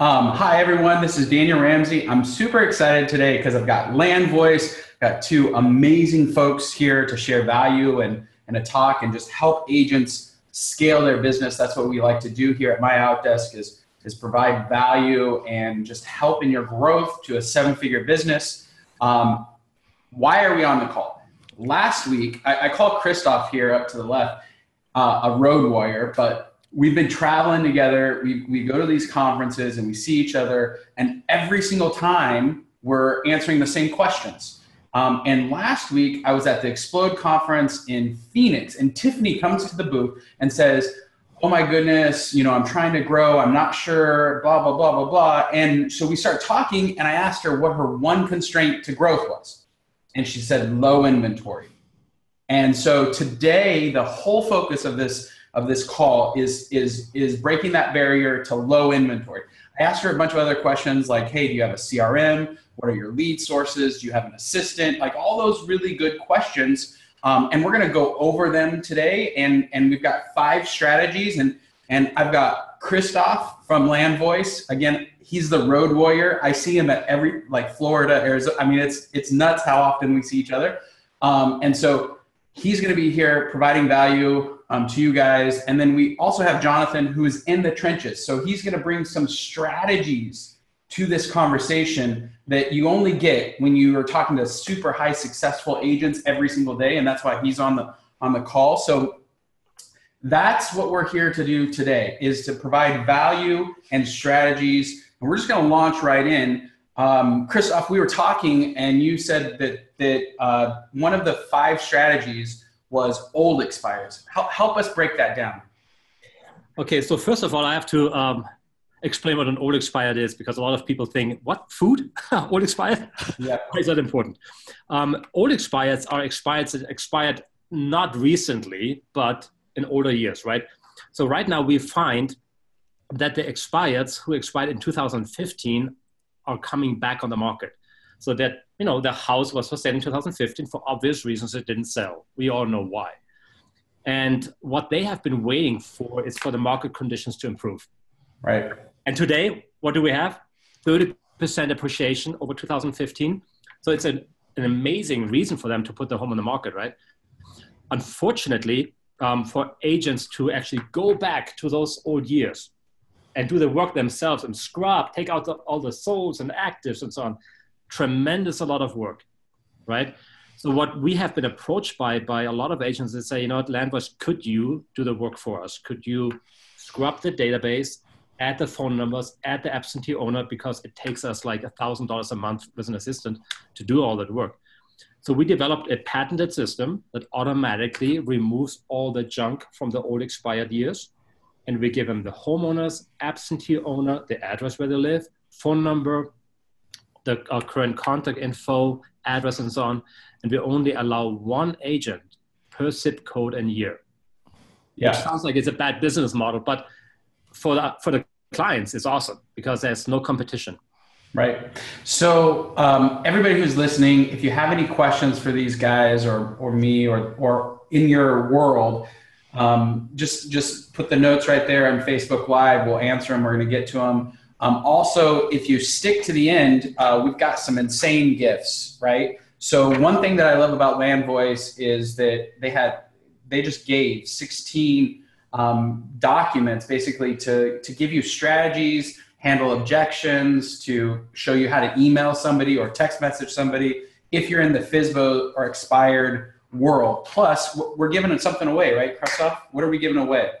Um, hi, everyone. This is Daniel Ramsey. I'm super excited today because I've got Land Voice, got two amazing folks here to share value and, and a talk and just help agents scale their business. That's what we like to do here at My Outdesk is, is provide value and just help in your growth to a seven-figure business. Um, why are we on the call? Last week, I, I called Christoph here up to the left, uh, a road warrior, but we've been traveling together. We, we go to these conferences and we see each other, and every single time we're answering the same questions. Um, and last week, I was at the Explode conference in Phoenix, and Tiffany comes to the booth and says, Oh my goodness, you know, I'm trying to grow. I'm not sure, blah, blah, blah, blah, blah. And so we start talking, and I asked her what her one constraint to growth was. And she said, low inventory. And so today, the whole focus of this of this call is is is breaking that barrier to low inventory. I asked her a bunch of other questions like, hey, do you have a CRM? What are your lead sources? Do you have an assistant? Like all those really good questions. Um, and we're going to go over them today. And and we've got five strategies. And and I've got Christoph from Land Voice. Again, he's the road warrior. I see him at every like Florida, Arizona. I mean, it's it's nuts how often we see each other. Um, and so he's going to be here providing value um, to you guys. And then we also have Jonathan, who is in the trenches. So he's going to bring some strategies to this conversation that you only get when you are talking to super high successful agents every single day. And that's why he's on the on the call. So that's what we're here to do today is to provide value and strategies. And we're just going to launch right in. Um, Christoph, we were talking, and you said that that uh, one of the five strategies was old expires. Help, help us break that down. Okay, so first of all, I have to um, explain what an old expired is because a lot of people think, what, food? old expired? Yeah. Why is that important? Um, old expireds are expired, expired not recently, but in older years, right? So right now we find that the expireds who expired in 2015 are coming back on the market. So that you know, the house was for sale in 2015 for obvious reasons it didn't sell. We all know why. And what they have been waiting for is for the market conditions to improve. Right. And today, what do we have? 30% appreciation over 2015. So it's an, an amazing reason for them to put their home on the market, right? Unfortunately, um, for agents to actually go back to those old years and do the work themselves and scrub, take out the, all the solds and actives and so on, tremendous a lot of work, right? So what we have been approached by by a lot of agents that say, you know what, Land Voice, could you do the work for us? Could you scrub the database, add the phone numbers, add the absentee owner because it takes us like a thousand dollars a month with an assistant to do all that work. So we developed a patented system that automatically removes all the junk from the old expired years. And we give them the homeowners, absentee owner, the address where they live, phone number, the our current contact info, address, and so on. And we only allow one agent per zip code and year. Yeah. Which sounds like it's a bad business model, but for the, for the clients, it's awesome because there's no competition. Right. So, um, everybody who's listening, if you have any questions for these guys or, or me or, or in your world, um, just just put the notes right there on Facebook Live. We'll answer them. We're going to get to them. Um, also, if you stick to the end, uh, we've got some insane gifts, right? So one thing that I love about Land Voice is that they had they just gave 16 um, documents basically to to give you strategies, handle objections, to show you how to email somebody or text message somebody if you're in the FSBO or expired world. Plus, we're giving something away, right, Christoph? What are we giving away?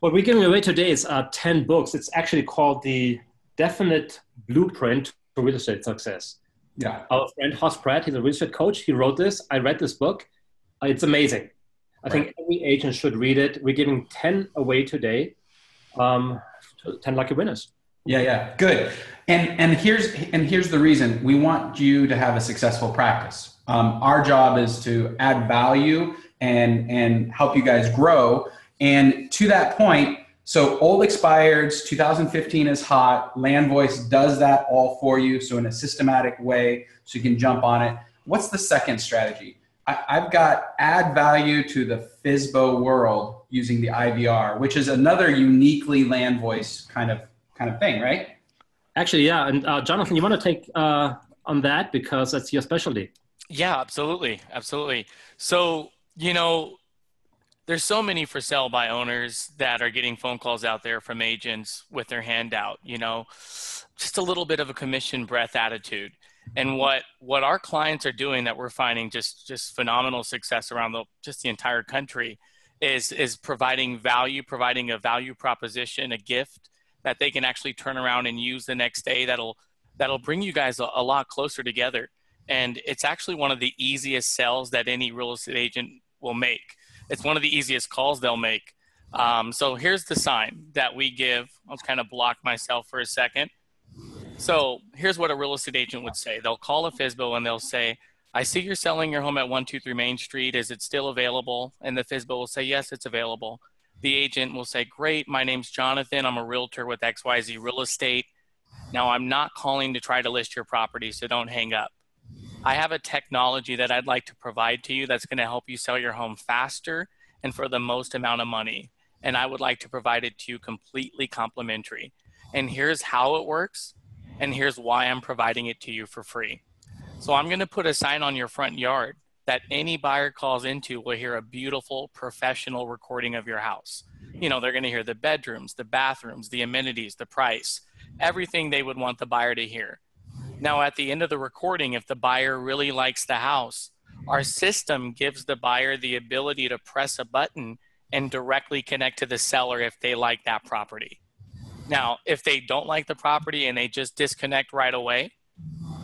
What we're giving away today is uh, 10 books. It's actually called the definite blueprint for real estate success. Yeah. Our friend Hoss Pratt, he's a real estate coach. He wrote this. I read this book. Uh, it's amazing. I right. think every agent should read it. We're giving 10 away today, um, 10 lucky winners. Yeah, yeah, good. And and here's and here's the reason we want you to have a successful practice. Um, our job is to add value and and help you guys grow. And to that point, so old expireds, 2015 is hot. LandVoice does that all for you. So in a systematic way, so you can jump on it. What's the second strategy? I, have got add value to the FSBO world using the IVR, which is another uniquely LandVoice kind of kind of thing, right? Actually, yeah. And uh, Jonathan, you want to take uh, on that because that's your specialty. Yeah, absolutely, absolutely. So you know, there's so many for sale by owners that are getting phone calls out there from agents with their hand out. You know, just a little bit of a commission breath attitude. And mm-hmm. what what our clients are doing that we're finding just just phenomenal success around the just the entire country is is providing value providing a value proposition a gift that they can actually turn around and use the next day that'll that'll bring you guys a, a lot closer together. And it's actually one of the easiest sales that any real estate agent will make it's one of the easiest calls they'll make um, so here's the sign that we give i'll kind of block myself for a second so here's what a real estate agent would say. They'll call a FSBO and they'll say, I see you're selling your home at 123 Main Street. Is it still available? And the FSBO will say, yes, it's available. The agent will say, great, my name's Jonathan. I'm a realtor with XYZ Real Estate. Now, I'm not calling to try to list your property, so don't hang up. I have a technology that I'd like to provide to you that's going to help you sell your home faster and for the most amount of money. And I would like to provide it to you completely complimentary. And here's how it works and here's why I'm providing it to you for free. So I'm going to put a sign on your front yard that any buyer calls into will hear a beautiful professional recording of your house. You know, they're going to hear the bedrooms, the bathrooms, the amenities, the price, everything they would want the buyer to hear. Now, at the end of the recording, if the buyer really likes the house, our system gives the buyer the ability to press a button and directly connect to the seller if they like that property. Now, if they don't like the property and they just disconnect right away,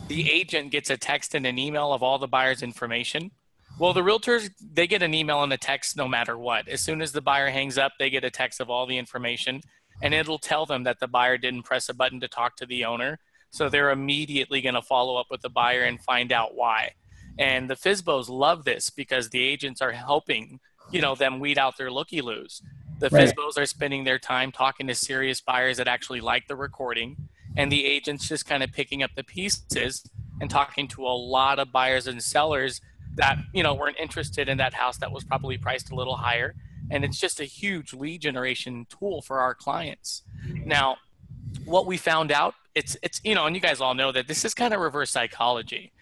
the agent gets a text and an email of all the buyer's information. Well, the realtors, they get an email and a text no matter what. As soon as the buyer hangs up, they get a text of all the information and it'll tell them that the buyer didn't press a button to talk to the owner. So they're immediately going to follow up with the buyer and find out why. And the FSBOs love this because the agents are helping, you know, them weed out their looky loos. The right. FSBOs are spending their time talking to serious buyers that actually like the recording, and the agents just kind of picking up the pieces and talking to a lot of buyers and sellers that you know weren't interested in that house that was probably priced a little higher and it's just a huge lead generation tool for our clients now what we found out it's it's you know and you guys all know that this is kind of reverse psychology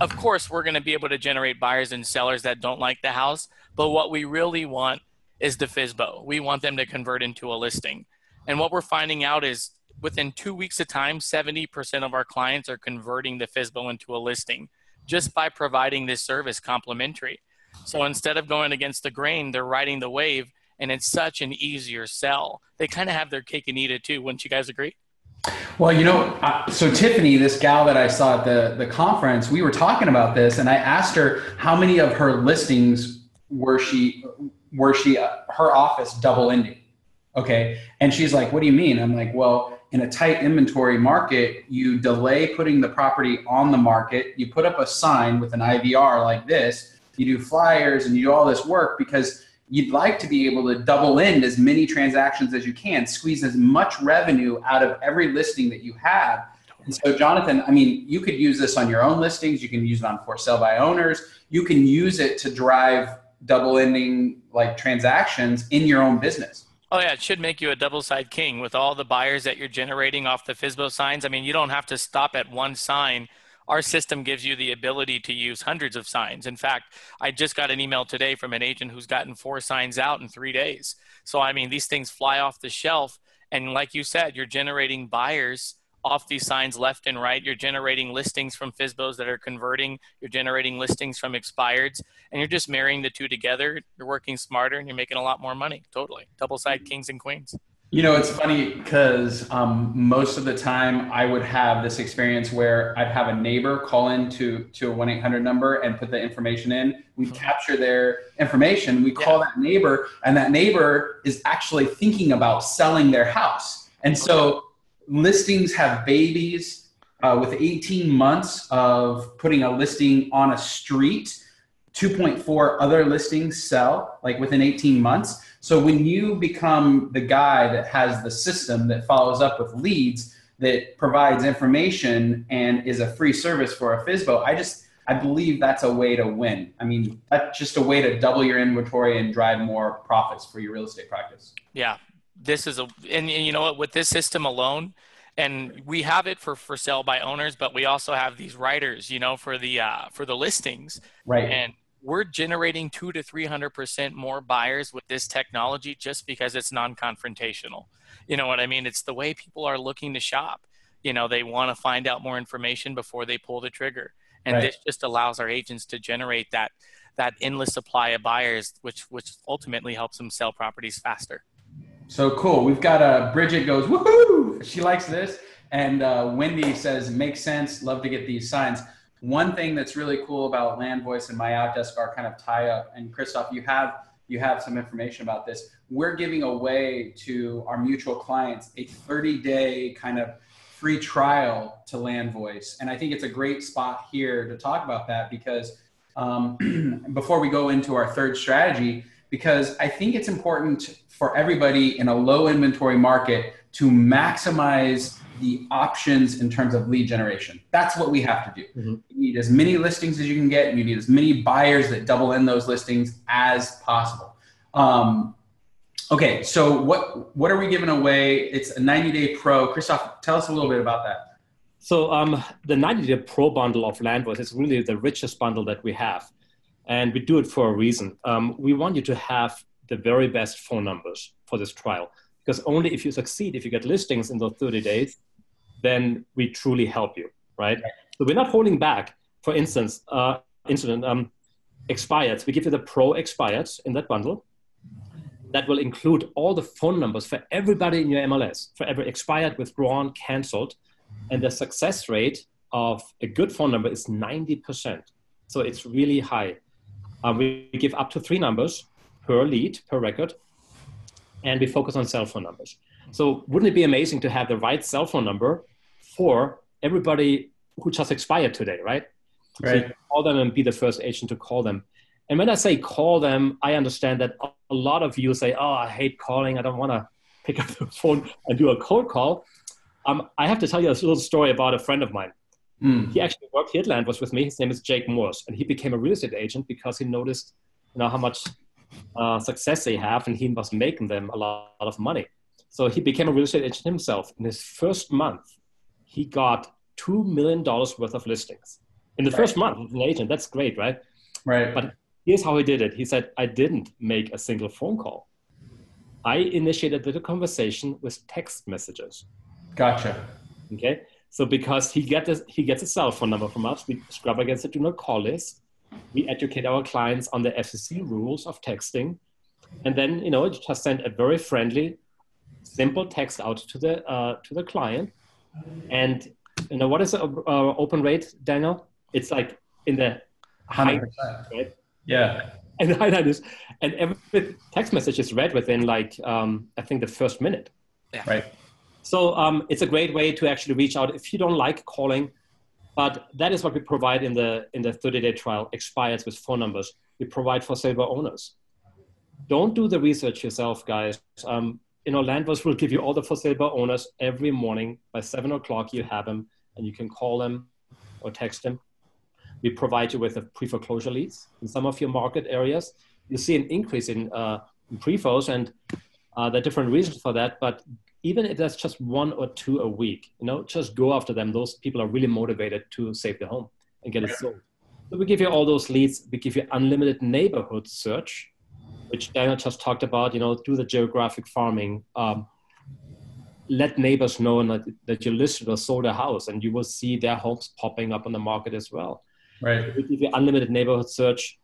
of course we're going to be able to generate buyers and sellers that don't like the house but what we really want is the FSBO. We want them to convert into a listing. And what we're finding out is within two weeks of time, 70% of our clients are converting the FSBO into a listing just by providing this service complimentary. So instead of going against the grain, they're riding the wave, and it's such an easier sell. They kind of have their cake and eat it too. Wouldn't you guys agree? Well, you know, so Tiffany, this gal that I saw at the, the conference, we were talking about this, and I asked her how many of her listings were she were she uh, her office double ending okay? And she's like what do you mean? I'm like well in a tight inventory market you delay putting the property on the market. You put up a sign with an ivr like this. You do flyers and you do all this work because you'd like to be able to double end as many transactions as you can squeeze as much revenue out of every listing that you have and so jonathan i mean you could use this on your own listings you can use it on for sale by owners you can use it to drive double ending like transactions in your own business. Oh yeah, it should make you a double side king with all the buyers that you're generating off the FSBO signs. I mean, you don't have to stop at one sign. Our system gives you the ability to use hundreds of signs. In fact, I just got an email today from an agent who's gotten four signs out in three days. So I mean, these things fly off the shelf, and like you said, you're generating buyers off these signs left and right. You're generating listings from FSBOs that are converting. You're generating listings from expireds, and you're just marrying the two together. You're working smarter, and you're making a lot more money. Totally, double side kings and queens. You know, it's funny because um, most of the time I would have this experience where I'd have a neighbor call in to, to a 1 800 number and put the information in. We mm-hmm. capture their information, we call yeah. that neighbor, and that neighbor is actually thinking about selling their house. And so listings have babies uh, with 18 months of putting a listing on a street. 2.4 other listings sell like within 18 months. So when you become the guy that has the system that follows up with leads that provides information and is a free service for a FSBO, I just I believe that's a way to win. I mean, that's just a way to double your inventory and drive more profits for your real estate practice. Yeah, this is a and, and you know what with this system alone and we have it for for sale by owners but we also have these writers you know for the uh for the listings right and we're generating two to three hundred percent more buyers with this technology just because it's non-confrontational you know what i mean it's the way people are looking to shop you know they want to find out more information before they pull the trigger and right. this just allows our agents to generate that that endless supply of buyers which which ultimately helps them sell properties faster so cool. We've got uh, Bridget goes, woohoo! She likes this. And uh, Wendy says, makes sense. Love to get these signs. One thing that's really cool about Land Voice and my Outdesk are kind of tie up. And Christoph, you have you have some information about this. We're giving away to our mutual clients a 30 day kind of free trial to Land Voice. And I think it's a great spot here to talk about that because um, before we go into our third strategy, because I think it's important for everybody in a low inventory market to maximize the options in terms of lead generation. That's what we have to do. Mm-hmm. You need as many listings as you can get, you need as many buyers that double in those listings as possible. Um, okay, so what what are we giving away? It's a 90 day pro. Christoph, tell us a little bit about that. So um, the 90 day pro bundle of Landvoice is really the richest bundle that we have and we do it for a reason. Um, we want you to have the very best phone numbers for this trial because only if you succeed, if you get listings in those 30 days, then we truly help you, right? So we're not holding back. For instance, uh, incident um, expired. We give you the pro expired in that bundle. That will include all the phone numbers for everybody in your MLS, for every expired, withdrawn, canceled, and the success rate of a good phone number is 90%. So it's really high. Uh, we give up to three numbers per lead, per record, and we focus on cell phone numbers. So wouldn't it be amazing to have the right cell phone number for everybody who just expired today, right? Right. So call them and be the first agent to call them. And when I say call them, I understand that a lot of you say, "Oh, I hate calling. I don't want to pick up the phone and do a cold call." Um, I have to tell you a little story about a friend of mine. Mm. He actually worked here at Land was with me. His name is Jake Morse, and he became a real estate agent because he noticed, you know, how much uh, success they have, and he was making them a lot, lot of money. So he became a real estate agent himself. In his first month, he got two million dollars worth of listings in the right. first month as an agent. That's great, right? Right. But here's how he did it. He said, "I didn't make a single phone call. I initiated the conversation with text messages." Gotcha. Okay. So because he gets a, he gets a cell phone number from us, we scrub against the do not call list. We educate our clients on the FCC rules of texting, and then you know just send a very friendly, simple text out to the uh, to the client. And you know what is the uh, open rate, Daniel? It's like in the high, right? Yeah. And the high is, and every text message is read within like um, I think the first minute. Yeah. Right. So um, it's a great way to actually reach out if you don't like calling. But that is what we provide in the in the 30-day trial. Expires with phone numbers. We provide for silver owners. Don't do the research yourself, guys. Um, you know, Land Voice will give you all the for sale by owners every morning by seven o'clock. You have them, and you can call them or text them. We provide you with a pre-foreclosure leads in some of your market areas. You see an increase in, uh, in pre-fos, and uh, there are different reasons for that. But even if that's just one or two a week, you know, just go after them. Those people are really motivated to save the home and get it sold. So we give you all those leads. We give you unlimited neighborhood search, which Daniel just talked about. You know, do the geographic farming. Um, let neighbors know that, that you listed or sold a house, and you will see their homes popping up on the market as well. Right. We give you unlimited neighborhood search,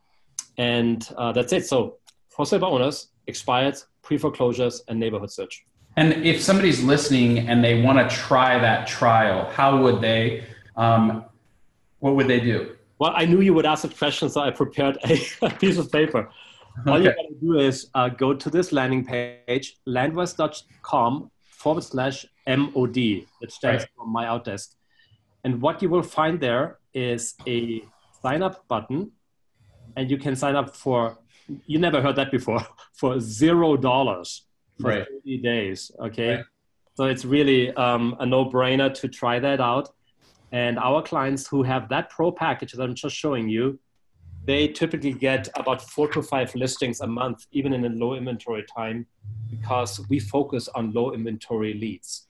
and uh, that's it. So for sale owners, expired, pre foreclosures, and neighborhood search. And if somebody's listening and they want to try that trial, how would they? Um, what would they do? Well, I knew you would ask a question, so I prepared a, a piece of paper. Okay. All you got to do is uh, go to this landing page, landvoice.com forward slash MOD, which stands right. for My Outdesk. And what you will find there is a sign up button, and you can sign up for, you never heard that before, for zero dollars for right. 30 days. Okay. Right. So it's really um, a no brainer to try that out. And our clients who have that pro package that I'm just showing you, they typically get about four to five listings a month, even in a low inventory time, because we focus on low inventory leads.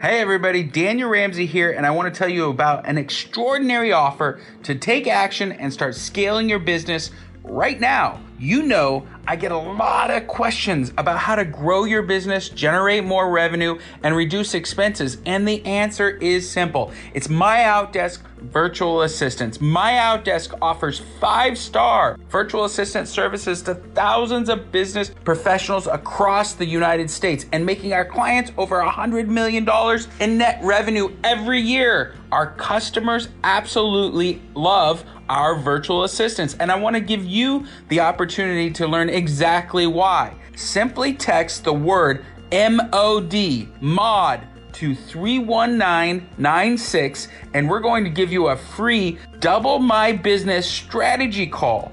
Hey everybody, Daniel Ramsey here, and I want to tell you about an extraordinary offer to take action and start scaling your business right now. You know, I get a lot of questions about how to grow your business, generate more revenue, and reduce expenses. And the answer is simple it's My Outdesk Virtual Assistants. My Outdesk offers five star virtual assistant services to thousands of business professionals across the United States and making our clients over $100 million in net revenue every year. Our customers absolutely love our virtual assistants, and I want to give you the opportunity to learn exactly why. Simply text the word MOD, MOD, to 31996, and we're going to give you a free double my business strategy call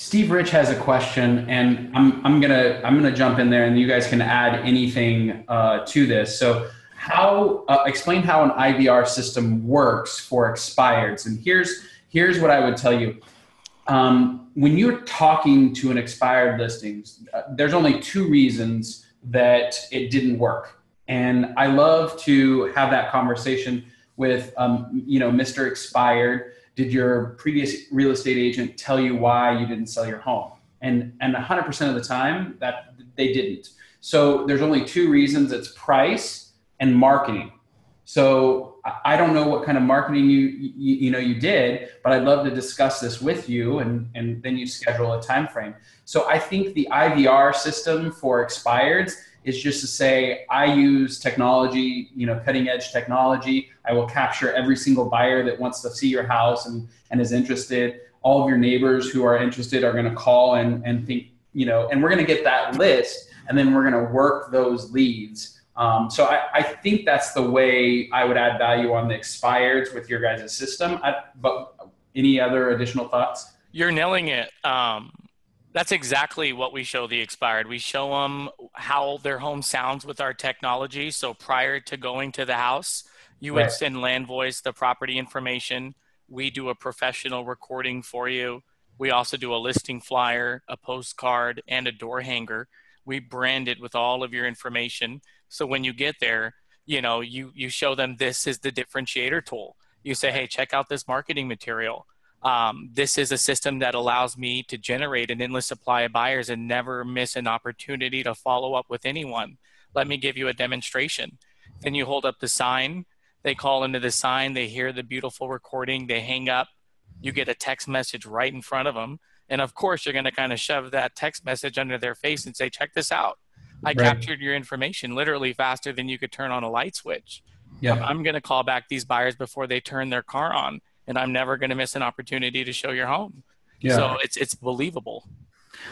Steve Rich has a question, and I'm, I'm gonna I'm gonna jump in there, and you guys can add anything uh, to this. So, how uh, explain how an IVR system works for expireds? And here's here's what I would tell you. Um, when you're talking to an expired listings, uh, there's only two reasons that it didn't work, and I love to have that conversation with um, you know Mr. Expired did your previous real estate agent tell you why you didn't sell your home? And and 100% of the time that they didn't. So there's only two reasons it's price and marketing. So I don't know what kind of marketing you, you, you know you did, but I'd love to discuss this with you, and and then you schedule a time frame. So I think the IVR system for expireds is just to say I use technology, you know, cutting edge technology. I will capture every single buyer that wants to see your house and, and is interested. All of your neighbors who are interested are going to call and, and think, you know, and we're going to get that list and then we're going to work those leads. Um, so I, I think that's the way I would add value on the expireds with your guys' system. I, but any other additional thoughts? You're nailing it. Um, that's exactly what we show the expired. We show them how their home sounds with our technology. So prior to going to the house, you right. would send Land Voice the property information. We do a professional recording for you. We also do a listing flyer, a postcard, and a door hanger. We brand it with all of your information. So when you get there, you know, you you show them this is the differentiator tool. You say, hey, check out this marketing material um, this is a system that allows me to generate an endless supply of buyers and never miss an opportunity to follow up with anyone. Let me give you a demonstration. Then you hold up the sign. They call into the sign. They hear the beautiful recording. They hang up. You get a text message right in front of them. And of course, you're going to kind of shove that text message under their face and say, check this out. I right. captured your information literally faster than you could turn on a light switch. Yeah. I'm going to call back these buyers before they turn their car on and I'm never going to miss an opportunity to show your home. Yeah. So it's it's believable.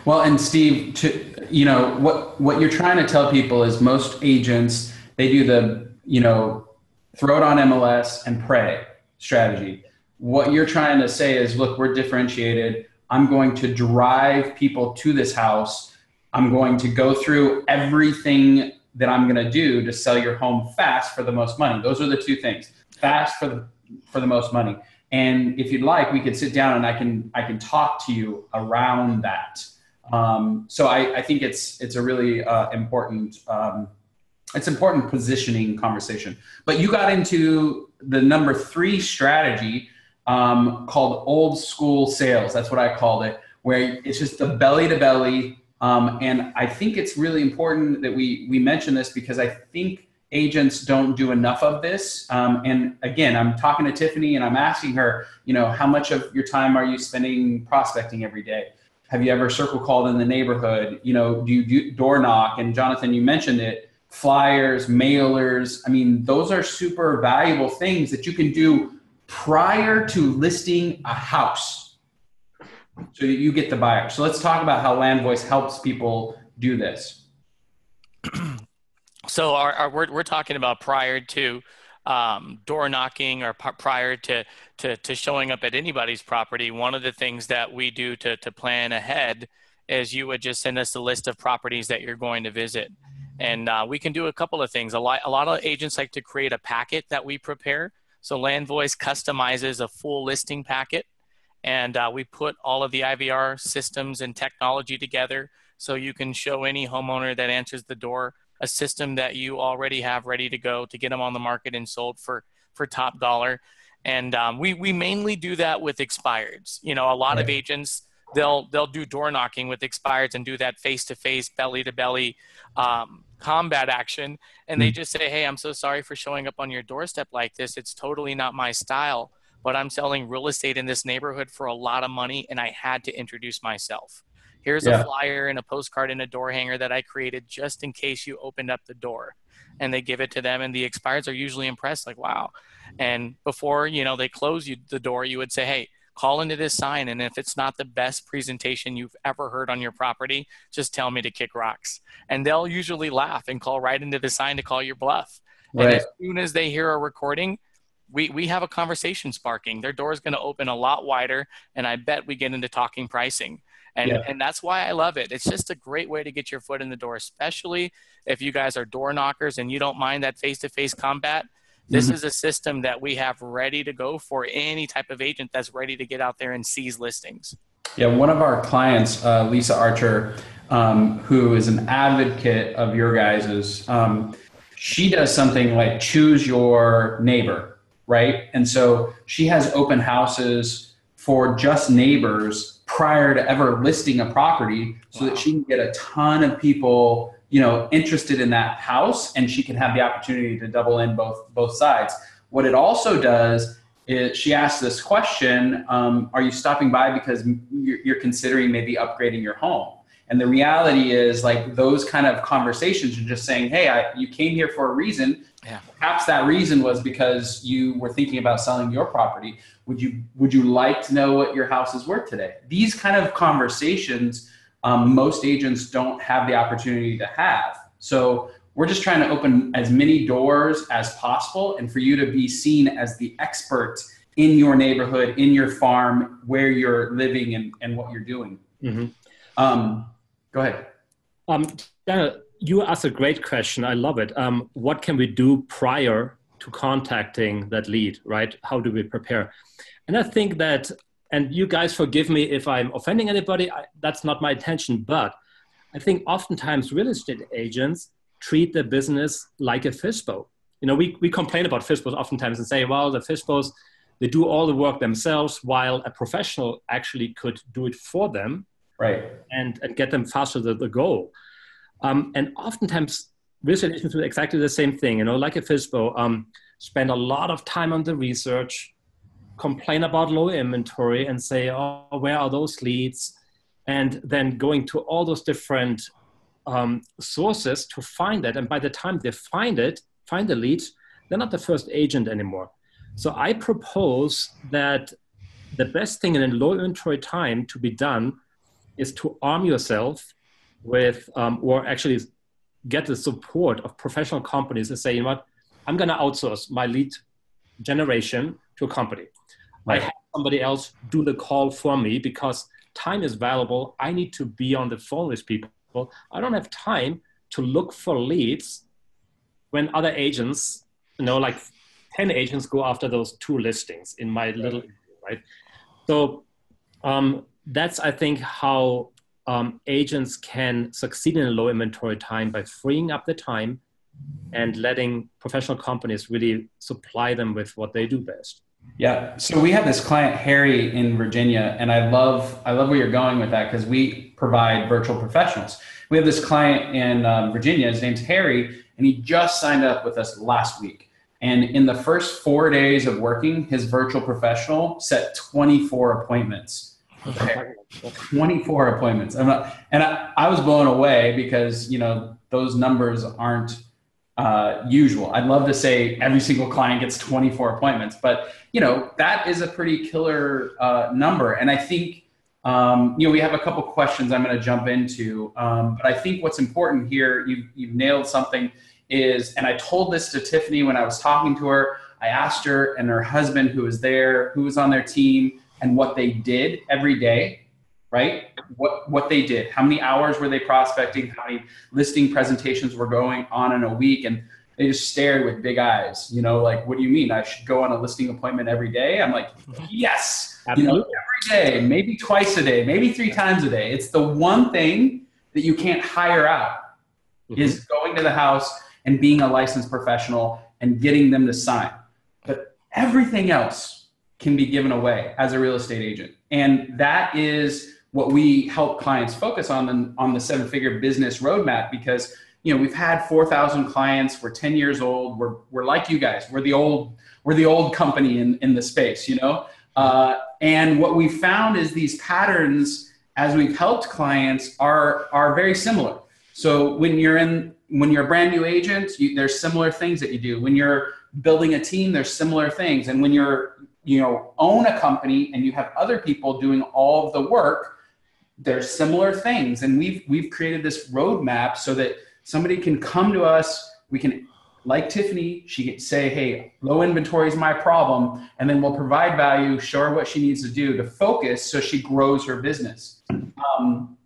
Well, and Steve, to you know what what you're trying to tell people is most agents they do the you know throw it on MLS and pray strategy. What you're trying to say is, look, we're differentiated. I'm going to drive people to this house. I'm going to go through everything that I'm going to do to sell your home fast for the most money. Those are the two things. fast for the for the most money. And if you'd like, we could sit down and I can I can talk to you around that. Um, so I, I, think it's it's a really uh, important um, it's important positioning conversation. But you got into the number three strategy um, called old school sales. That's what I called it, where it's just the belly to belly. Um, and I think it's really important that we we mention this because I think agents don't do enough of this. Um, and again, I'm talking to Tiffany and I'm asking her, you know, how much of your time are you spending prospecting every day? Have you ever circle called in the neighborhood? You know, do you do door knock? And Jonathan, you mentioned it flyers, mailers. I mean, those are super valuable things that you can do prior to listing a house so that you get the buyer. So let's talk about how LandVoice helps people do this. so our, our, we're, we're talking about prior to um, door knocking or p- prior to, to, to showing up at anybody's property, one of the things that we do to, to plan ahead is you would just send us a list of properties that you're going to visit. And uh, we can do a couple of things. A lot, a lot of agents like to create a packet that we prepare. So LandVoice customizes a full listing packet. And uh, we put all of the IVR systems and technology together so you can show any homeowner that answers the door a system that you already have ready to go to get them on the market and sold for, for top dollar. And um, we, we mainly do that with expireds. You know, a lot right. of agents they'll they'll do door knocking with expireds and do that face to face, belly to belly um, combat action and they mm. just say hey i'm so sorry for showing up on your doorstep like this it's totally not my style but i'm selling real estate in this neighborhood for a lot of money and i had to introduce myself here's yeah. a flyer and a postcard and a door hanger that i created just in case you opened up the door and they give it to them and the expireds are usually impressed like wow. And before you know they close you the door you would say hey call into this sign and if it's not the best presentation you've ever heard on your property just tell me to kick rocks. And they'll usually laugh and call right into the sign to call your bluff. Right. and as soon as they hear a recording we, we have a conversation sparking. Their door is going to open a lot wider and i bet we get into talking pricing and, yeah. and that's why i love it it's just a great way to get your foot in the door especially if you guys are door knockers and you don't mind that face-to-face combat this mm-hmm. is a system that we have ready to go for any type of agent that's ready to get out there and seize listings. Yeah, one of our clients, uh, Lisa Archer, um, who is an advocate of your guys's, um, she does something like choose your neighbor, right? And so she has open houses for just neighbors prior to ever listing a property so wow. that she can get a ton of people you know interested in that house and she can have the opportunity to double in both both sides. What it also does is she asks this question um, are you stopping by because you're, you're considering maybe upgrading your home? And the reality is like those kind of conversations are just saying hey I, you came here for a reason yeah. perhaps that reason was because you were thinking about selling your property would you would you like to know what your house is worth today these kind of conversations um, most agents don't have the opportunity to have. So we're just trying to open as many doors as possible and for you to be seen as the expert in your neighborhood, in your farm, where you're living and, and what you're doing. Mm-hmm. Um, go ahead. Um, you asked a great question. I love it. Um, what can we do prior to contacting that lead, right? How do we prepare? And I think that and you guys forgive me if I'm offending anybody. I, that's not my intention. But I think oftentimes real estate agents treat their business like a FSBO. You know, we, we complain about FSBOs oftentimes and say, well, the FSBOs, they do all the work themselves while a professional actually could do it for them. Right. And, and get them faster to the goal. Um, and oftentimes agents do exactly the same thing, you know, like a FSBO, um, spend a lot of time on the research, complain about low inventory and say, oh, where are those leads? And then going to all those different um, sources to find it. And by the time they find it, find the leads, they're not the first agent anymore. So I propose that the best thing in a low inventory time to be done is to arm yourself with, um, or actually get the support of professional companies and say, you know what, I'm going to outsource my lead generation to a company. Right. I have somebody else do the call for me because time is valuable. I need to be on the phone with people. I don't have time to look for leads when other agents, you know, like 10 agents go after those two listings in my little, right? So um, that's, I think, how um, agents can succeed in a low inventory time by freeing up the time and letting professional companies really supply them with what they do best. Yeah. So we have this client Harry in Virginia, and I love I love where you're going with that because we provide virtual professionals. We have this client in um, Virginia. His name's Harry, and he just signed up with us last week. And in the first four days of working, his virtual professional set 24 appointments. 24 appointments. Not, and I, I was blown away because you know those numbers aren't uh, usual. I'd love to say every single client gets 24 appointments, but you know that is a pretty killer uh, number. And I think um, you know we have a couple questions I'm going to jump into, um, but I think what's important here, you've, you've nailed something, is and I told this to Tiffany when I was talking to her. I asked her and her husband, who was there, who was on their team, and what they did every day right? What what they did, how many hours were they prospecting, how many listing presentations were going on in a week, and they just stared with big eyes. You know, like, what do you mean? I should go on a listing appointment every day? I'm like, yes, Absolutely. you know, every day, maybe twice a day, maybe three times a day. It's the one thing that you can't hire out mm-hmm. is going to the house and being a licensed professional and getting them to sign. But everything else can be given away as a real estate agent. And that is what we help clients focus on on the seven figure business roadmap because you know we've had 4000 clients we're 10 years old we're, we're like you guys we're the old we're the old company in, in the space you know? Uh, and what we found is these patterns as we've helped clients are are very similar. So when you're in when you're a brand new agent you, there's similar things that you do. When you're building a team there's similar things. And when you're you know own a company and you have other people doing all of the work there's similar things. And we've we've created this roadmap so that somebody can come to us. We can like tiffany she can say hey low inventory is my problem and then we'll provide value show her what she needs to do to focus so she grows her business. Um,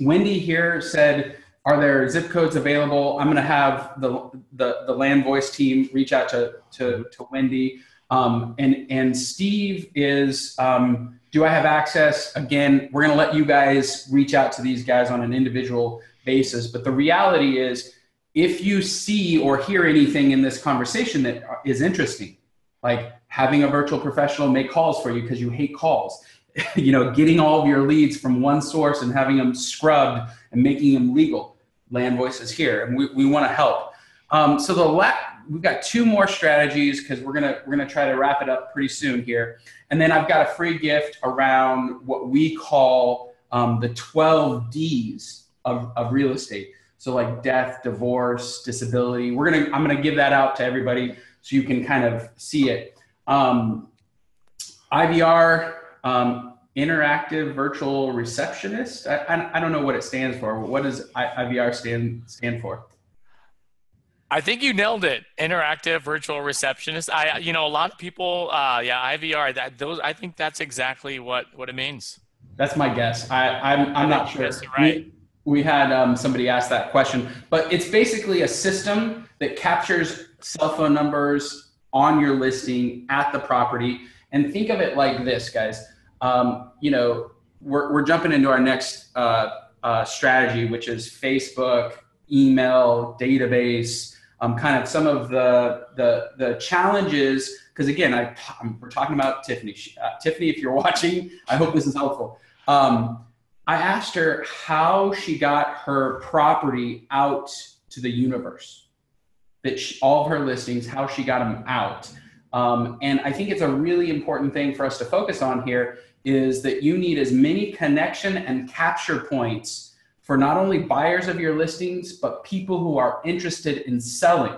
wendy here said are there zip codes available? I'm going to have the, the the land voice team reach out to to, to wendy um, and and steve is um, do I have access? Again, we're going to let you guys reach out to these guys on an individual basis. But the reality is, if you see or hear anything in this conversation that is interesting, like having a virtual professional make calls for you because you hate calls, you know, getting all of your leads from one source and having them scrubbed and making them legal, Land Voice is here, and we, we want to help. Um, so the la- we've got two more strategies because we're gonna we're gonna try to wrap it up pretty soon here. And then I've got a free gift around what we call um, the 12 D's of, of real estate. So like death, divorce, disability. We're gonna I'm gonna give that out to everybody so you can kind of see it. Um, IVR, um, interactive virtual receptionist. I, I, I, don't know what it stands for. What does IVR stand stand for? I think you nailed it. Interactive virtual receptionist. I, you know, a lot of people, uh, yeah, IVR. That those, I think that's exactly what what it means. That's my guess. I, I'm I'm not sure. Right. We, we had um, somebody ask that question, but it's basically a system that captures cell phone numbers on your listing at the property. And think of it like this, guys. Um, you know, we're we're jumping into our next uh, uh, strategy, which is Facebook, email, database um, kind of some of the the, the challenges. Because again, I, I'm, we're talking about Tiffany. Uh, Tiffany, if you're watching, I hope this is helpful. Um, I asked her how she got her property out to the universe, that she, all of her listings, how she got them out. Um, and I think it's a really important thing for us to focus on here is that you need as many connection and capture points for not only buyers of your listings, but people who are interested in selling.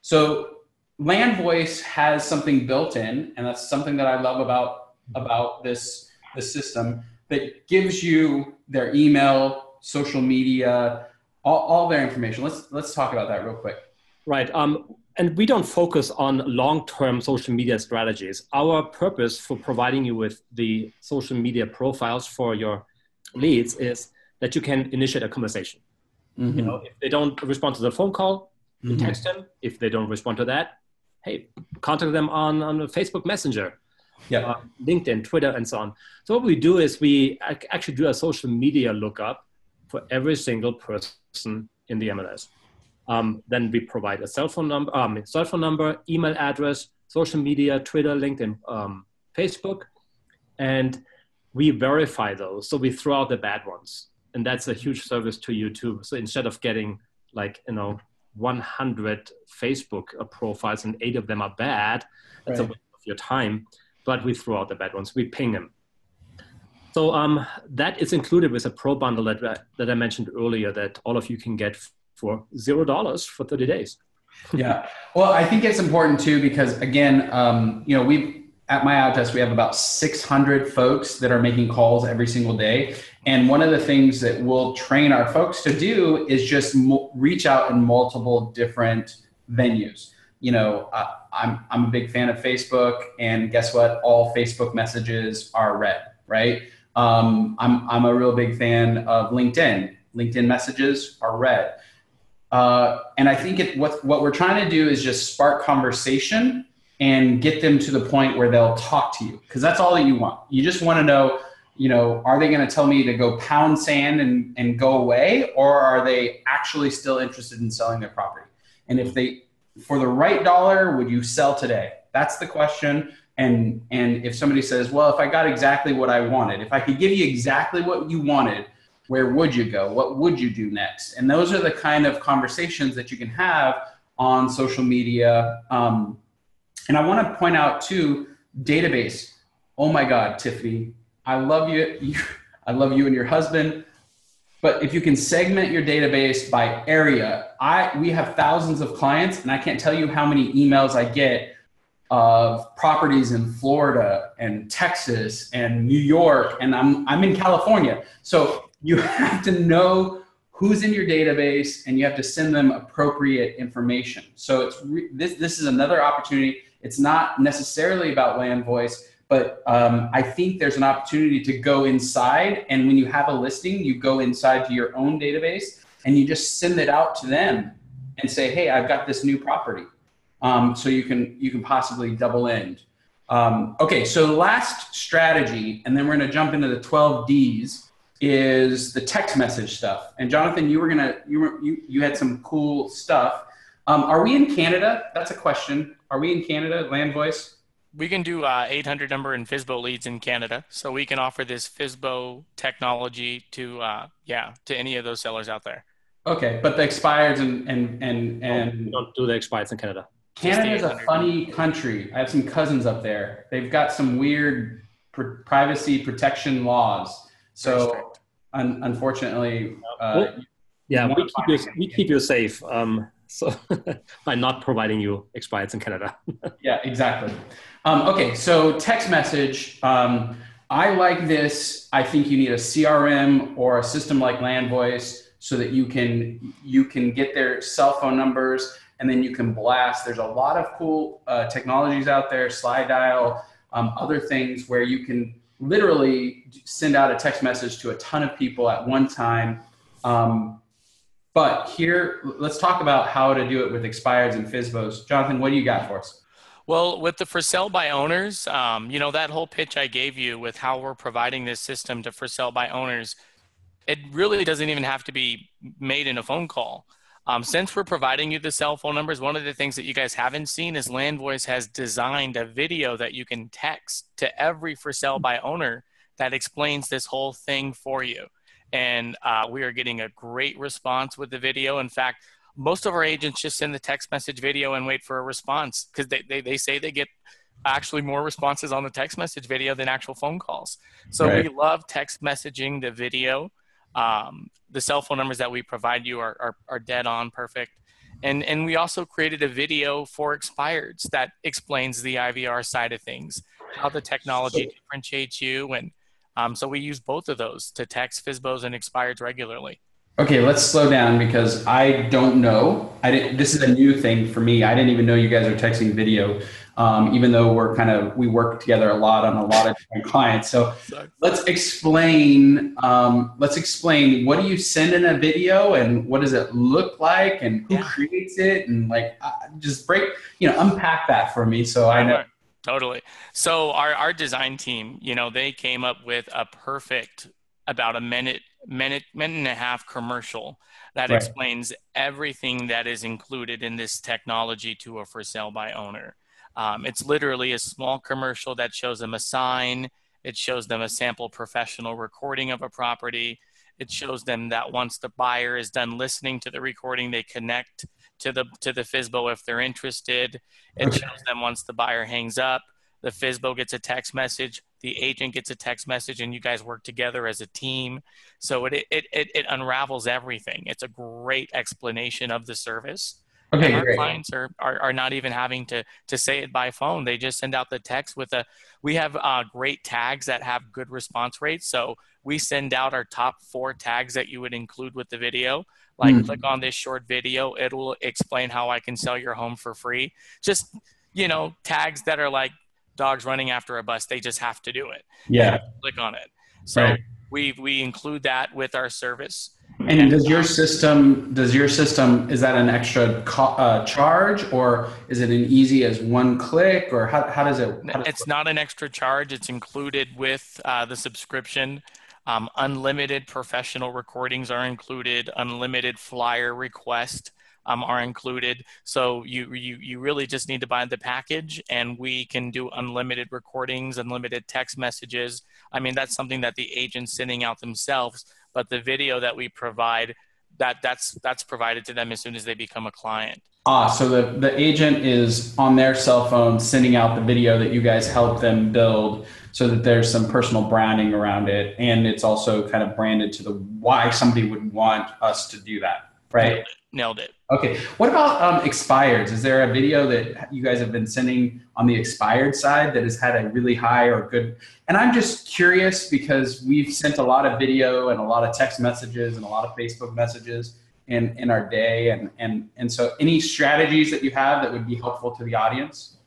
So Land Voice has something built in, and that's something that I love about, about this, this system that gives you their email, social media, all, all their information. Let's, let's talk about that real quick. Right. Um, and we don't focus on long-term social media strategies. Our purpose for providing you with the social media profiles for your leads is that you can initiate a conversation. Mm-hmm. You know, if they don't respond to the phone call, you mm-hmm. text them. If they don't respond to that, hey, contact them on, on Facebook Messenger, yeah. Uh, LinkedIn, Twitter, and so on. So what we do is we actually do a social media lookup for every single person in the MLS. Um, then we provide a cell phone number, um, cell phone number, email address, social media, Twitter, LinkedIn, um, Facebook, and we verify those. So we throw out the bad ones, and that's a huge service to you too. So instead of getting like you know 100 Facebook profiles and eight of them are bad, that's right. a waste of your time. But we throw out the bad ones. We ping them. So um, that is included with a pro bundle that, that I mentioned earlier that all of you can get for zero dollars for 30 days. yeah. Well, I think it's important too because again, um, you know, we at my Outdesk we have about 600 folks that are making calls every single day, and one of the things that we'll train our folks to do is just mo- reach out in multiple different venues. You know, uh, I'm I'm a big fan of Facebook, and guess what? All Facebook messages are read, right? Um, I'm I'm a real big fan of LinkedIn. LinkedIn messages are read. Uh, and I think it, what, what we're trying to do is just spark conversation and get them to the point where they'll talk to you because that's all that you want. You just want to know, you know, are they going to tell me to go pound sand and, and go away or are they actually still interested in selling their property? And if they, for the right dollar, would you sell today? That's the question. And, and if somebody says, well, if I got exactly what I wanted, if I could give you exactly what you wanted, where would you go? What would you do next? And those are the kind of conversations that you can have on social media. Um, and I want to point out too, database. Oh my God, Tiffany, I love you. I love you and your husband. But if you can segment your database by area, I we have thousands of clients, and I can't tell you how many emails I get of properties in Florida and Texas and New York, and I'm I'm in California. So you have to know who's in your database and you have to send them appropriate information. So it's re- this this is another opportunity. It's not necessarily about land voice, but um, I think there's an opportunity to go inside and when you have a listing, you go inside to your own database and you just send it out to them and say, "Hey, I've got this new property." Um, so you can you can possibly double end. Um, okay, so the last strategy, and then we're going to jump into the 12 Ds is the text message stuff. And Jonathan, you were gonna you were you you had some cool stuff. Um, are we in Canada? That's a question. Are we in Canada? Land voice. We can do uh, 800 number and FSBO leads in Canada, so we can offer this FSBO technology to uh, yeah to any of those sellers out there. Okay, but the expireds and and and and we don't do the expireds in Canada. Canada is a funny country. I have some cousins up there. They've got some weird pr- privacy protection laws. So un- unfortunately, uh, well, yeah, we keep you we keep you safe. Um, so by not providing you expireds in Canada. yeah, exactly. Um, okay, so text message. Um, I like this. I think you need a CRM or a system like LandVoice so that you can you can get their cell phone numbers and then you can blast. There's a lot of cool uh, technologies out there, Slydial, um, other things where you can literally send out a text message to a ton of people at one time. Um, but here, let's talk about how to do it with expireds and FSBOs. Jonathan, what do you got for us? Well, with the for sale by owners, um, you know, that whole pitch I gave you with how we're providing this system to for sale by owners, it really doesn't even have to be made in a phone call. Um, since we're providing you the cell phone numbers, one of the things that you guys haven't seen is LandVoice has designed a video that you can text to every for sale by owner that explains this whole thing for you. And uh, we are getting a great response with the video. In fact, most of our agents just send the text message video and wait for a response because they, they, they say they get actually more responses on the text message video than actual phone calls. So right. we love text messaging the video. Um, the cell phone numbers that we provide you are, are, are dead on perfect. And, and we also created a video for expireds that explains the IVR side of things, how the technology so, differentiates you. And um, so we use both of those to text FSBOs and expireds regularly. Okay, let's slow down because I don't know. I didn't, this is a new thing for me. I didn't even know you guys are texting video. um, even though we're kind of we work together a lot on a lot of different clients. So let's explain. Um, let's explain what do you send in a video and what does it look like and who yeah. creates it and like uh, just break you know unpack that for me so I know. Totally. So our, our design team, you know, they came up with a perfect about a minute, minute, minute and a half commercial that right. explains everything that is included in this technology to a for sale by owner. Um, it's literally a small commercial that shows them a sign. It shows them a sample professional recording of a property. It shows them that once the buyer is done listening to the recording, they connect to the to the FSBO if they're interested. It okay. shows them once the buyer hangs up, the FSBO gets a text message, the agent gets a text message, and you guys work together as a team. So it it it, it unravels everything. It's a great explanation of the service. Okay, and our great. clients are, are, are not even having to to say it by phone. They just send out the text with a. We have uh, great tags that have good response rates. So we send out our top four tags that you would include with the video. Like, mm. click on this short video. It will explain how I can sell your home for free. Just you know, tags that are like dogs running after a bus. They just have to do it. Yeah. Click on it. So right. we we include that with our service. And, and does your system does your system is that an extra co- uh, charge or is it an easy as one click or how, how does it? How does it's it not an extra charge. It's included with uh, the subscription. Um, unlimited professional recordings are included. Unlimited flyer request um, are included. So you, you you really just need to buy the package, and we can do unlimited recordings, unlimited text messages. I mean, that's something that the agent's sending out themselves, but the video that we provide that that's that's provided to them as soon as they become a client. Ah, so the, the agent is on their cell phone sending out the video that you guys help them build so that there's some personal branding around it and it's also kind of branded to the why somebody would want us to do that, right? Nailed it. Okay. What about um, expireds? Is there a video that you guys have been sending on the expired side that has had a really high or good? And I'm just curious because we've sent a lot of video and a lot of text messages and a lot of Facebook messages in, in our day. And, and, and so any strategies that you have that would be helpful to the audience?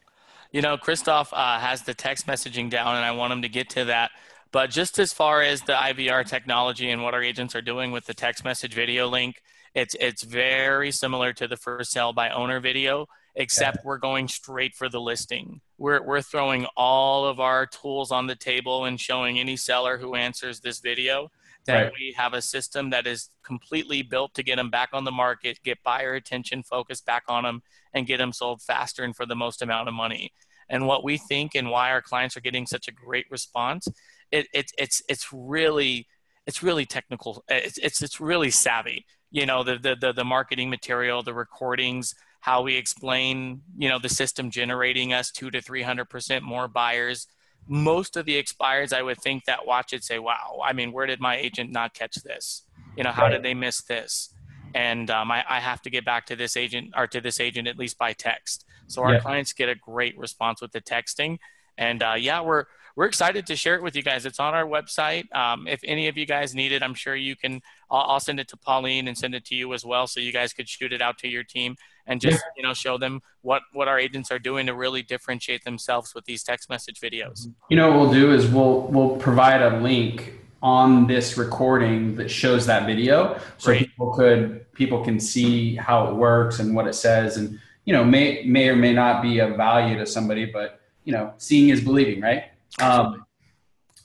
You know, Christoph uh, has the text messaging down and I want him to get to that. But just as far as the IVR technology and what our agents are doing with the text message video link, it's it's very similar to the for sale by owner video, except we're going straight for the listing. We're we're throwing all of our tools on the table and showing any seller who answers this video that right. we have a system that is completely built to get them back on the market, get buyer attention focus back on them, and get them sold faster and for the most amount of money. And what we think and why our clients are getting such a great response, it, it it's it's really it's really technical. It's, it's it's really savvy you know the, the the the marketing material the recordings how we explain you know the system generating us two to three hundred percent more buyers most of the expires i would think that watch it say wow i mean where did my agent not catch this you know how right. did they miss this and um, I, I, have to get back to this agent or to this agent at least by text so our clients get a great response with the texting and uh, yeah we're we're excited to share it with you guys. It's on our website. Um, if any of you guys need it, I'm sure you can. I'll, I'll, send it to Pauline and send it to you as well, so you guys could shoot it out to your team and just you know show them what what our agents are doing to really differentiate themselves with these text message videos. You know what we'll do is we'll we'll provide a link on this recording that shows that video so Great. people could people can see how it works and what it says and you know may may or may not be of value to somebody but you know seeing is believing right um,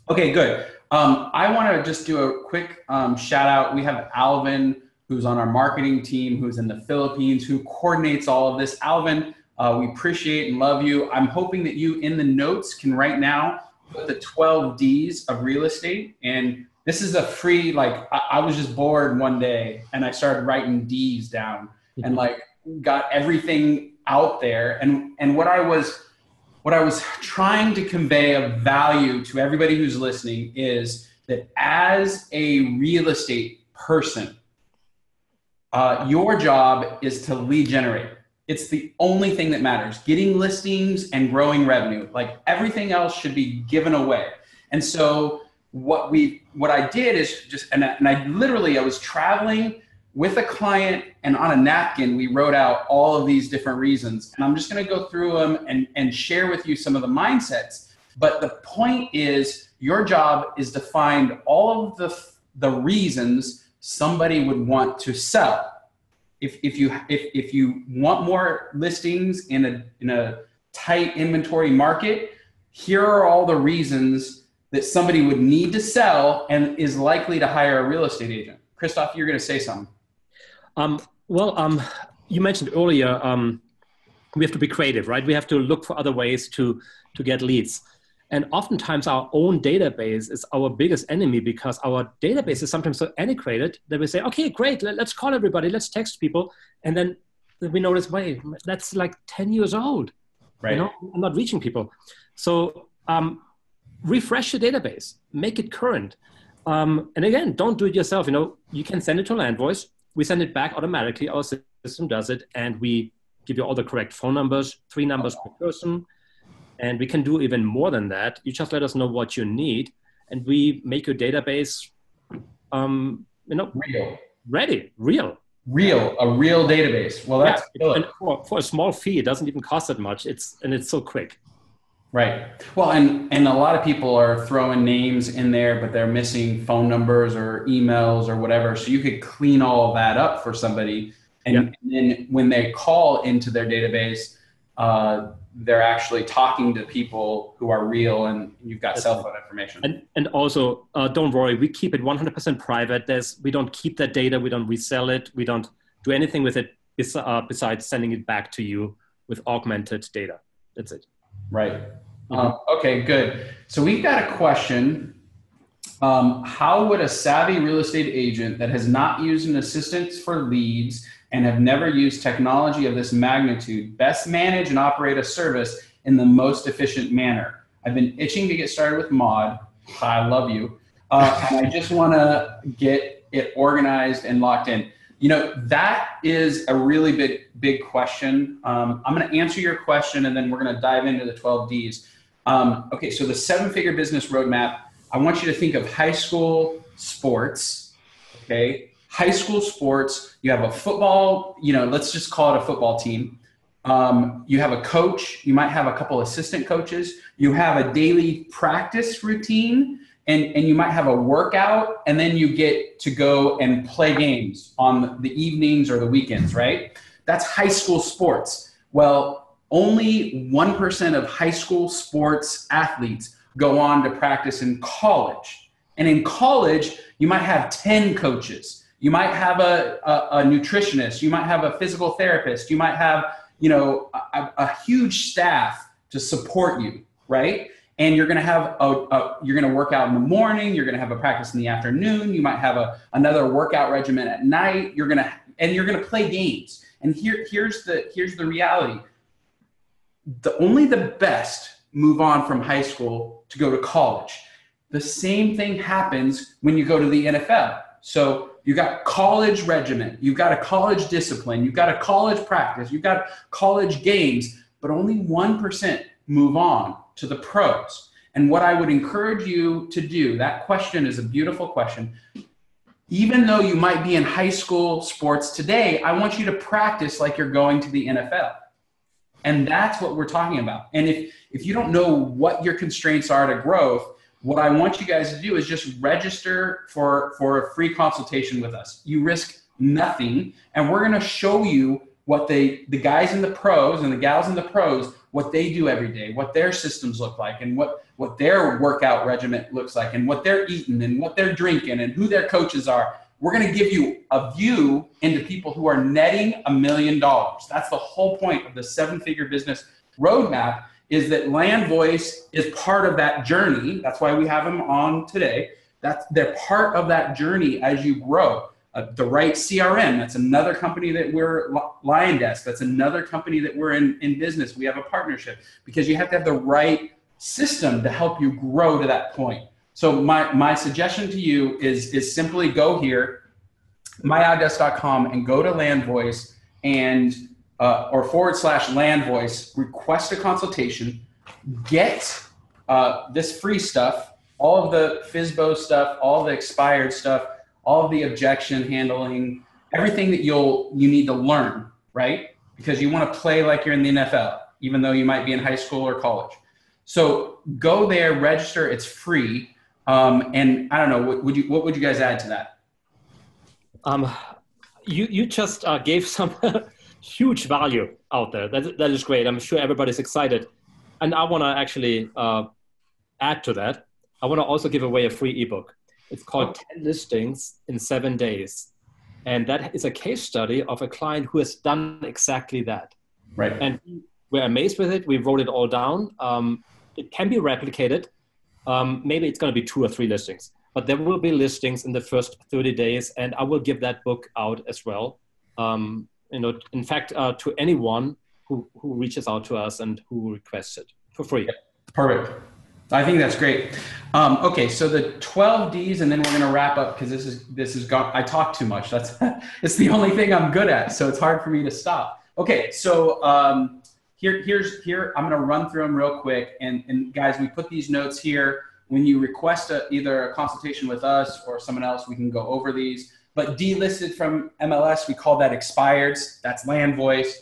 okay, good. Um, I want to just do a quick um, shout out. We have Alvin, who's on our marketing team, who's in the Philippines, who coordinates all of this. Alvin, uh, we appreciate and love you. I'm hoping that you, in the notes, can right now put the 12 D's of real estate. And this is a free, like, I, I was just bored one day and I started writing D's down and like got everything out there. And, and what I was, what I was trying to convey of value to everybody who's listening is that as a real estate person, uh, your job is to lead generate. It's the only thing that matters. Getting listings and growing revenue. Like everything else should be given away. And so what we what I did is just and I, and I literally I was traveling with a client and on a napkin, we wrote out all of these different reasons. And I'm just going to go through them and, and share with you some of the mindsets. But the point is, your job is to find all of the, the reasons somebody would want to sell. If, if, you, if, if you want more listings in a, in a tight inventory market, here are all the reasons that somebody would need to sell and is likely to hire a real estate agent. Christoph, you're going to say something. Um, well, um, you mentioned earlier um, we have to be creative, right? We have to look for other ways to to get leads. And oftentimes, our own database is our biggest enemy because our database is sometimes so antiquated that we say, "Okay, great, let, us call everybody, let's text people," and then we notice, "Wait, that's like ten years old. Right? You know, I'm not reaching people." So um, refresh your database, make it current. Um, and again, don't do it yourself. You know, you can send it to LandVoice we send it back automatically. Our system does it, and we give you all the correct phone numbers, three numbers per person. And we can do even more than that. You just let us know what you need, and we make your database, um, you know, real, ready, real, real, a real database. Well, that's yeah, for, for a small fee, it doesn't even cost that much. It's and it's so quick. Right. Well, and and a lot of people are throwing names in there, but they're missing phone numbers or emails or whatever. So you could clean all of that up for somebody, and, and then when they call into their database, uh, they're actually talking to people who are real, and you've got That's cell phone information. And and also, uh, don't worry, we keep it 100% private. There's we don't keep that data, we don't resell it, we don't do anything with it uh, besides sending it back to you with augmented data. That's it. Right. Mm-hmm. Um, okay, good. So we've got a question. Um, how would a savvy real estate agent that has not used an assistant for leads and have never used technology of this magnitude best manage and operate a service in the most efficient manner? I've been itching to get started with Mod. I love you. Uh, and I just want to get it organized and locked in. You know, that is a really big, big question. Um, I'm going to answer your question and then we're going to dive into the 12 Ds. Um, okay, so the seven figure business roadmap, I want you to think of high school sports. Okay, high school sports, you have a football, you know, let's just call it a football team. Um, you have a coach, you might have a couple assistant coaches, you have a daily practice routine and, and you might have a workout and then you get to go and play games on the evenings or the weekends, right? That's high school sports. Well, only 1% of high school sports athletes go on to practice in college. And in college, you might have 10 coaches. You might have a, a, a nutritionist. You might have a physical therapist. You might have, you know, a, a huge staff to support you, right? And you're going to have a, a you're going to work out in the morning you're going to have a practice in the afternoon you might have a another workout regimen at night you're going to and you're going to play games. And here here's the here's the reality. The only the best move on from high school to go to college. The same thing happens when you go to the NFL so you got college regimen you've got a college discipline you've got a college practice you've got college games but only 1% move on to the pros. And what I would encourage you to do, that question is a beautiful question. Even though you might be in high school sports today, I want you to practice like you're going to the NFL. And that's what we're talking about. And if, if you don't know what your constraints are to growth, what I want you guys to do is just register for, for a free consultation with us. You risk nothing, and we're to show you what they, the guys in the pros and the gals in the pros what they do every day, what their systems look like, and what, what their workout regimen looks like, and what they're eating, and what they're drinking, and who their coaches are. We're going to give you a view into people who are netting a million dollars. That's the whole point of the seven figure business roadmap is that Land Voice is part of that journey. That's why we have them on today. That's they're part of that journey as you grow uh, the right CRM. That's another company that we're Lion Desk. That's another company that we're in, in business. We have a partnership because you have to have the right system to help you grow to that point. So my, my suggestion to you is, is simply go here, myoutdesk.com and go to LandVoice and uh, or forward slash LandVoice, request a consultation, get uh, this free stuff, all of the FSBO stuff, all the expired stuff, all of the objection handling, everything that you'll you need to learn, right? Because you want to play like you're in the NFL, even though you might be in high school or college. So go there, register. It's free. Um, and I don't know, what would you what would you guys add to that? Um, you you just uh, gave some huge value out there. That that is great. I'm sure everybody's excited, and I want to actually uh, add to that. I want to also give away a free ebook. It's called 10 Listings in Seven Days. And that is a case study of a client who has done exactly that. Right. And we're amazed with it. We wrote it all down. Um, it can be replicated. Um, maybe it's going to be two or three listings, but there will be listings in the first 30 days. And I will give that book out as well. Um, you know, in fact, uh, to anyone who, who reaches out to us and who requests it for free. Perfect. I think that's great. Um, okay, so the 12 Ds, and then we're going to wrap up because this is this is gone. I talk too much. That's it's the only thing I'm good at, so it's hard for me to stop. Okay, so um, here here's here I'm going to run through them real quick, and and guys, we put these notes here. When you request a, either a consultation with us or someone else, we can go over these. But delisted from MLS, we call that expired. That's land voice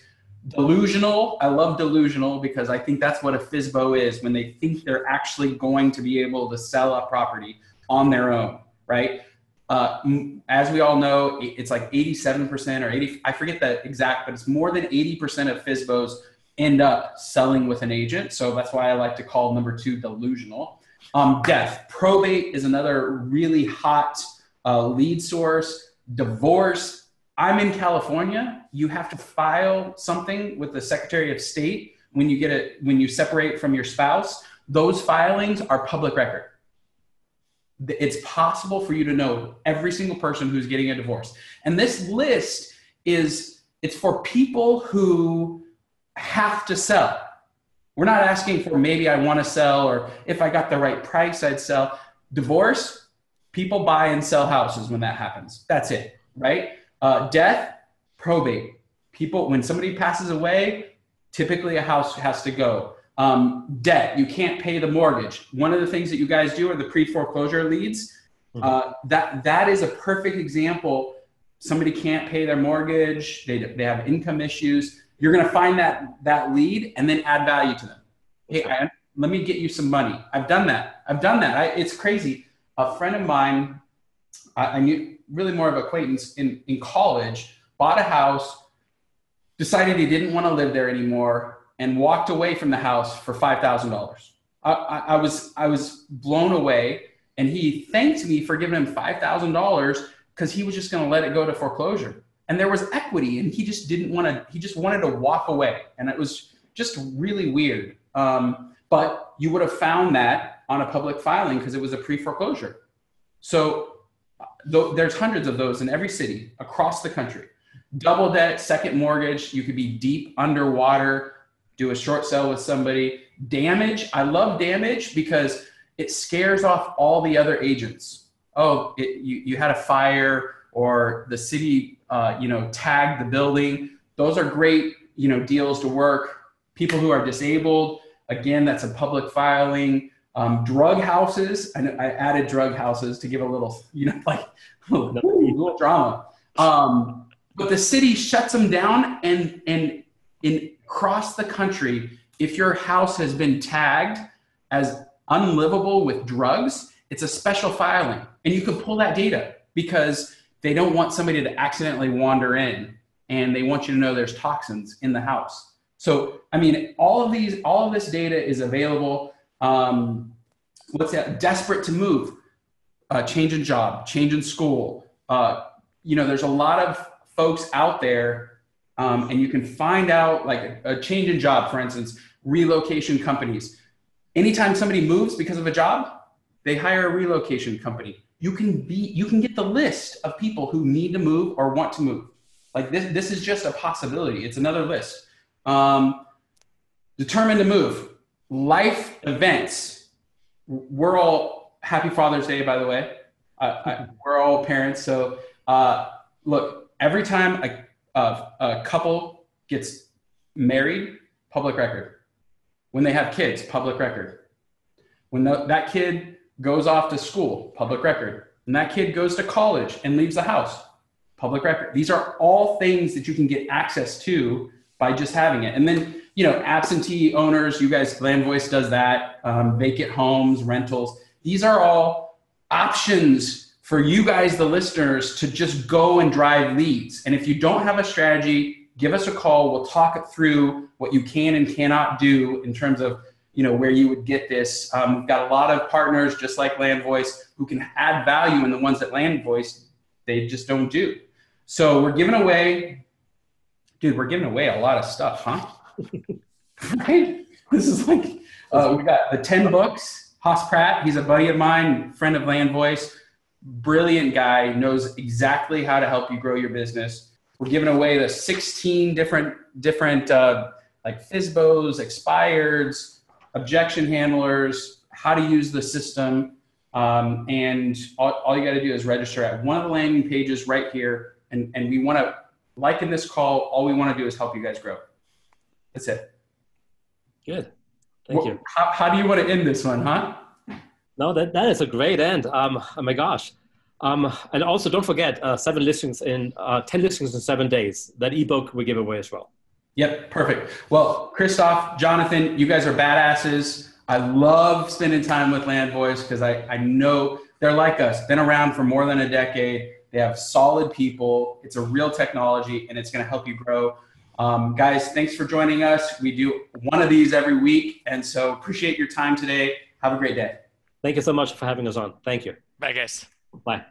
delusional. I love delusional because I think that's what a FSBO is when they think they're actually going to be able to sell a property on their own, right? Uh, as we all know, it's like 87% or 80, I forget the exact, but it's more than 80% of FSBOs end up selling with an agent. So that's why I like to call number two delusional. Um, death, probate is another really hot uh, lead source. Divorce, I'm in California. You have to file something with the Secretary of State when you get it when you separate from your spouse. Those filings are public record. It's possible for you to know every single person who's getting a divorce. And this list is it's for people who have to sell. We're not asking for maybe I want to sell or if I got the right price I'd sell. Divorce, people buy and sell houses when that happens. That's it, right? Uh, death, probate. People, when somebody passes away, typically a house has to go. Um, debt, you can't pay the mortgage. One of the things that you guys do are the pre foreclosure leads. Mm-hmm. Uh, that that is a perfect example. Somebody can't pay their mortgage. They they have income issues. You're going to find that that lead and then add value to them. Hey, I, let me get you some money. I've done that. I've done that. I, it's crazy. A friend of mine, I, I knew really more of acquaintance in, in college, bought a house, decided he didn't want to live there anymore, and walked away from the house for five thousand dollars. I, I, was I was blown away, and he thanked me for giving him five thousand dollars because he was just going to let it go to foreclosure. And there was equity, and he just didn't want to. He just wanted to walk away, and it was just really weird. Um, but you would have found that on a public filing because it was a pre foreclosure. So there's hundreds of those in every city across the country. Double debt, second mortgage, you could be deep underwater, do a short sale with somebody. Damage, I love damage because it scares off all the other agents. Oh, it, you, you had a fire or the city, uh, you know, tagged the building. Those are great, you know, deals to work. People who are disabled, again, that's a public filing. Um, drug houses, I, I, added drug houses to give a little, you know, like a little drama. Um, but the city shuts them down, and and in across the country, if your house has been tagged as unlivable with drugs, it's a special filing, and you can pull that data because they don't want somebody to accidentally wander in, and they want you to know there's toxins in the house. So, I mean, all of these, all of this data is available. Um, what's that? Desperate to move, uh, change in job, change in school. Uh, you know, there's a lot of folks out there, um, and you can find out like a, a change in job, for instance, relocation companies. Anytime somebody moves because of a job, they hire a relocation company. You can be, you can get the list of people who need to move or want to move. Like this, this is just a possibility. It's another list. Um, determined to move. Life events we're all happy Father's Day, by the way. I, we're all parents. So, uh, look, every time a, a, a couple gets married, public record. When they have kids, public record. When the, that kid goes off to school, public record. When that kid goes to college and leaves the house, public record. These are all things that you can get access to by just having it. And then, you know, absentee owners, you guys, Land Voice does that, um, vacant homes, rentals. These are all options for you guys, the listeners, to just go and drive leads. And if you don't have a strategy, give us a call. We'll talk it through what you can and cannot do in terms of you know where you would get this. Um, we've got a lot of partners, just like Land Voice, who can add value in the ones that Land Voice they just don't do. So we're giving away, dude. We're giving away a lot of stuff, huh? right? This is like uh, we got the ten books. Hoss Pratt, he's a buddy of mine, friend of Land Voice, brilliant guy, knows exactly how to help you grow your business. We're giving away the 16 different different uh, like FSBOs, expireds, objection handlers, how to use the system. Um, and all, all you got to do is register at one of the landing pages right here. And, and we want to, like in this call, all we want to do is help you guys grow. That's it. Good. Thank well, you. How, how do you want to end this one, huh? No, that, that is a great end. Um, oh my gosh. Um, and also don't forget uh, seven listings in uh, 10 listings in seven days. That ebook we give away as well. Yep, perfect. Well, Christoph, Jonathan, you guys are badasses. I love spending time with Land Voice because I, I know they're like us, been around for more than a decade. They have solid people. It's a real technology and it's going to help you grow. Um, guys, thanks for joining us. We do one of these every week. And so appreciate your time today. Have a great day. Thank you so much for having us on. Thank you. Bye, guys. Bye.